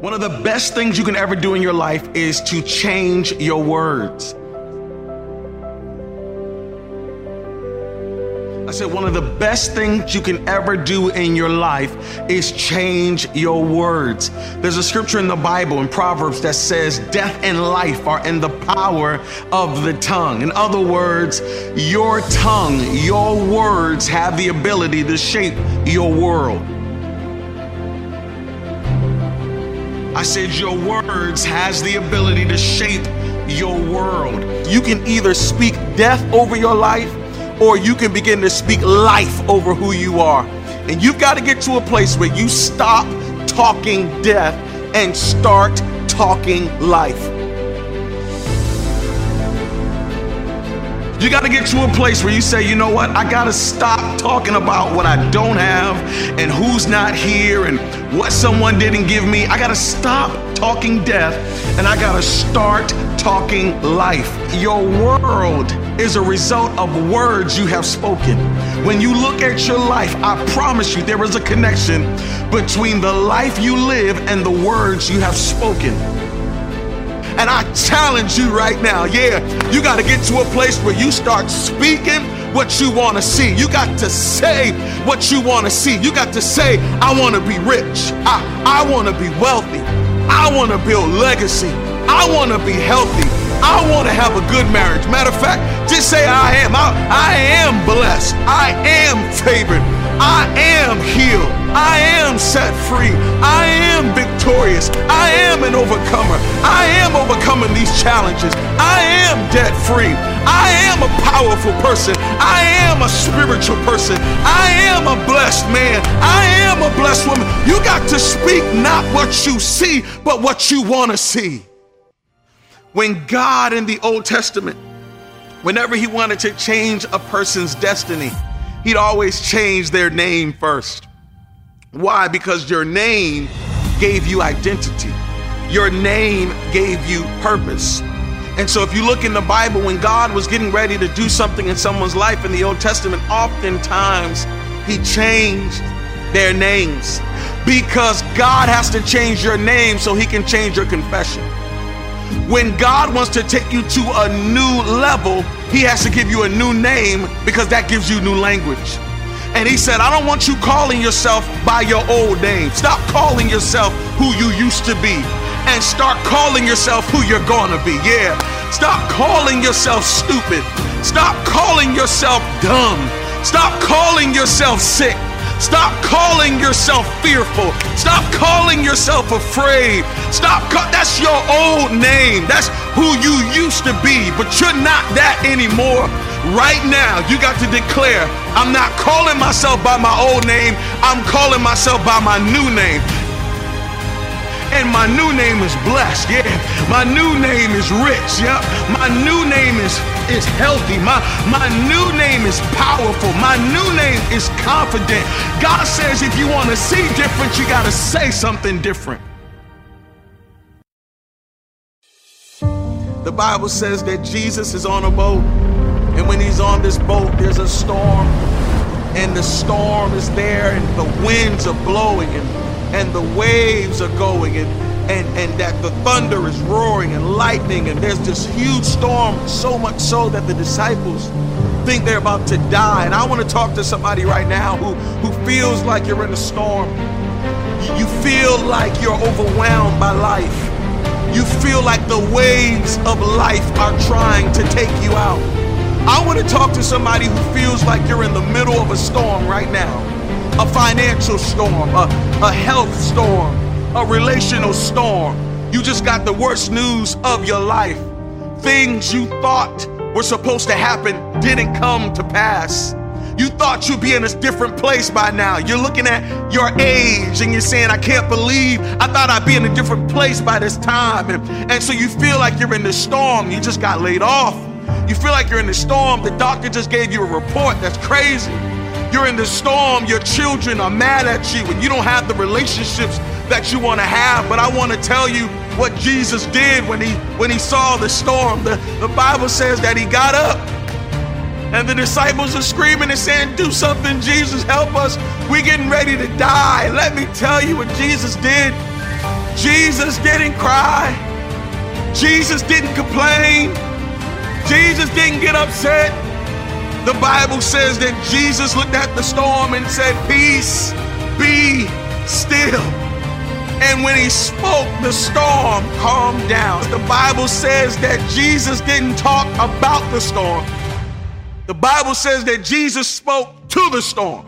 One of the best things you can ever do in your life is to change your words. I said, one of the best things you can ever do in your life is change your words. There's a scripture in the Bible in Proverbs that says, Death and life are in the power of the tongue. In other words, your tongue, your words have the ability to shape your world. I said your words has the ability to shape your world. You can either speak death over your life or you can begin to speak life over who you are. And you've got to get to a place where you stop talking death and start talking life. You got to get to a place where you say, you know what? I got to stop talking about what I don't have and who's not here and what someone didn't give me. I got to stop talking death and I got to start talking life. Your world is a result of words you have spoken. When you look at your life, I promise you there is a connection between the life you live and the words you have spoken. And I challenge you right now, yeah, you got to get to a place where you start speaking what you want to see. You got to say what you want to see. You got to say, I want to be rich. I, I want to be wealthy. I want to build legacy. I want to be healthy. I want to have a good marriage. Matter of fact, just say I am. I, I am blessed. I am favored. I am healed. I am set free. I am victorious. I am an overcomer. I am overcoming these challenges. I am debt free. I am a powerful person. I am a spiritual person. I am a blessed man. I am a blessed woman. You got to speak not what you see, but what you want to see. When God in the Old Testament, whenever he wanted to change a person's destiny, he'd always change their name first. Why? Because your name gave you identity, your name gave you purpose. And so, if you look in the Bible, when God was getting ready to do something in someone's life in the Old Testament, oftentimes he changed their names because God has to change your name so he can change your confession. When God wants to take you to a new level, he has to give you a new name because that gives you new language. And he said, I don't want you calling yourself by your old name. Stop calling yourself who you used to be and start calling yourself who you're gonna be. Yeah. Stop calling yourself stupid. Stop calling yourself dumb. Stop calling yourself sick. Stop calling yourself fearful. Stop calling yourself afraid. Stop. Ca- that's your old name. That's who you used to be, but you're not that anymore. Right now, you got to declare I'm not calling myself by my old name, I'm calling myself by my new name. And my new name is blessed. Yeah. My new name is rich. Yeah. My new name is is healthy. My, my new name is powerful. My new name is confident. God says if you want to see different, you got to say something different. The Bible says that Jesus is on a boat, and when he's on this boat, there's a storm, and the storm is there, and the winds are blowing, and, and the waves are going, and, and, and that the thunder is roaring and lightning, and there's this huge storm, so much so that the disciples think they're about to die. And I want to talk to somebody right now who, who feels like you're in a storm. You feel like you're overwhelmed by life. You feel like the waves of life are trying to take you out. I want to talk to somebody who feels like you're in the middle of a storm right now a financial storm, a, a health storm, a relational storm. You just got the worst news of your life. Things you thought were supposed to happen didn't come to pass. You thought you'd be in a different place by now. You're looking at your age and you're saying, I can't believe I thought I'd be in a different place by this time. And, and so you feel like you're in the storm. You just got laid off. You feel like you're in the storm. The doctor just gave you a report that's crazy. You're in the storm. Your children are mad at you and you don't have the relationships that you want to have. But I want to tell you what Jesus did when he when he saw the storm. The, the Bible says that he got up and the disciples are screaming and saying, Do something, Jesus, help us. We're getting ready to die. Let me tell you what Jesus did. Jesus didn't cry. Jesus didn't complain. Jesus didn't get upset. The Bible says that Jesus looked at the storm and said, Peace, be still. And when he spoke, the storm calmed down. The Bible says that Jesus didn't talk about the storm. The Bible says that Jesus spoke to the storm.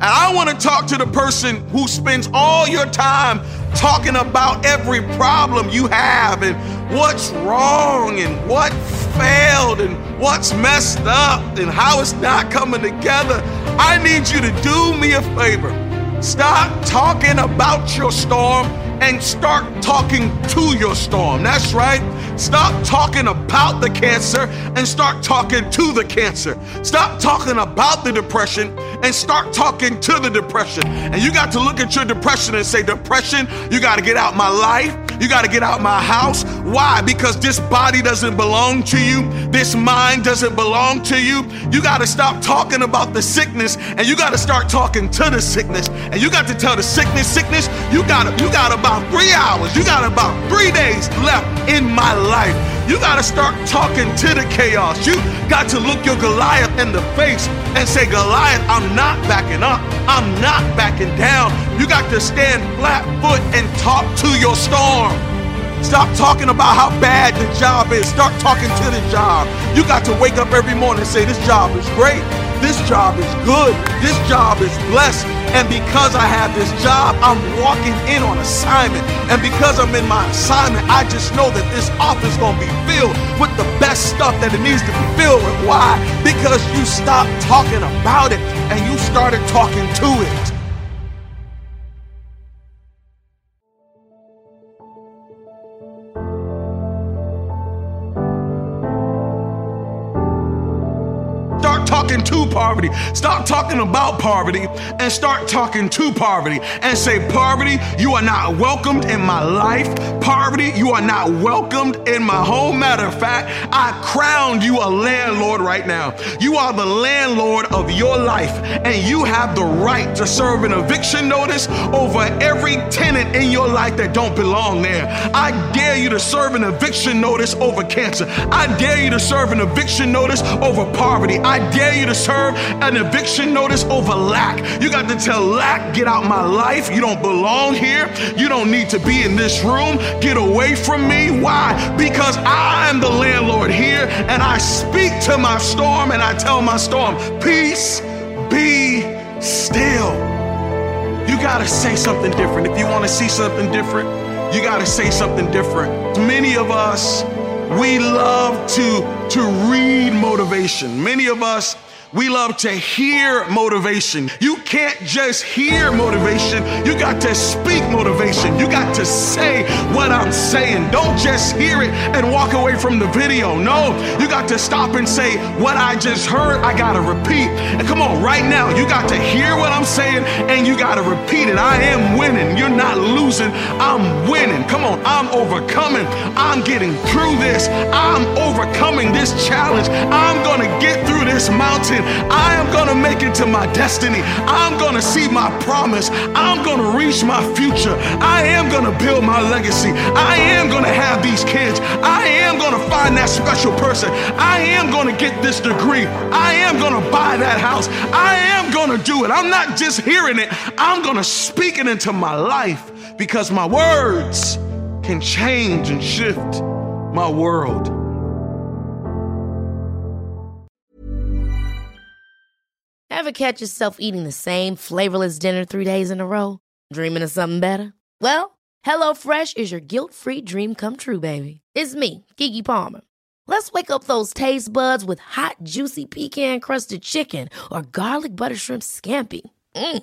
And I want to talk to the person who spends all your time talking about every problem you have and what's wrong and what failed and what's messed up and how it's not coming together. I need you to do me a favor. Stop talking about your storm and start talking to your storm. That's right. Stop talking about the cancer and start talking to the cancer. Stop talking about the depression and start talking to the depression. And you got to look at your depression and say, Depression, you got to get out my life. You got to get out my house. Why? Because this body doesn't belong to you. This mind doesn't belong to you. You got to stop talking about the sickness and you got to start talking to the sickness. And you got to tell the sickness, sickness, you got you got about 3 hours. You got about 3 days left in my life. You got to start talking to the chaos. You got to look your Goliath in the face and say, Goliath, I'm not backing up. I'm not backing down. You got to stand flat foot and talk to your storm. Stop talking about how bad the job is. Start talking to the job. You got to wake up every morning and say, This job is great. This job is good. This job is blessed. And because I have this job, I'm walking in on assignment. And because I'm in my assignment, I just know that this office is going to be filled with the best stuff that it needs to be filled with. Why? Because you stopped talking about it and you started talking to it. Poverty. Stop talking about poverty and start talking to poverty and say, Poverty, you are not welcomed in my life. Poverty, you are not welcomed in my home. Matter of fact, I crowned you a landlord right now. You are the landlord of your life, and you have the right to serve an eviction notice over every tenant in your life that don't belong there. I dare you to serve an eviction notice over cancer. I dare you to serve an eviction notice over poverty. I dare you to serve an eviction notice over lack. You got to tell lack, get out my life. You don't belong here. You don't need to be in this room. Get away from me. Why? Because I'm the landlord here and I speak to my storm and I tell my storm, peace, be still. You got to say something different. If you want to see something different, you got to say something different. Many of us, we love to, to read motivation. Many of us We love to hear motivation. You can't just hear motivation. You got to speak motivation. You got to say what I'm saying. Don't just hear it and walk away from the video. No, you got to stop and say, What I just heard, I got to repeat. And come on, right now, you got to hear what I'm saying you got to repeat it. I am winning. You're not losing. I'm winning. Come on, I'm overcoming. I'm getting through this. I'm overcoming this challenge. I'm going to get through this mountain. I am going to make it to my destiny. I'm going to see my promise. I'm going to reach my future. I am going to build my legacy. I am going to have these kids. I am going to find that special person. I am going to get this degree. I am going to buy that house. I am going to do it. I'm not just hearing it, I'm going to speak it into my life because my words can change and shift my world. Ever catch yourself eating the same flavorless dinner three days in a row? Dreaming of something better? Well, HelloFresh is your guilt free dream come true, baby. It's me, Keke Palmer. Let's wake up those taste buds with hot, juicy pecan crusted chicken or garlic butter shrimp scampi. Mm.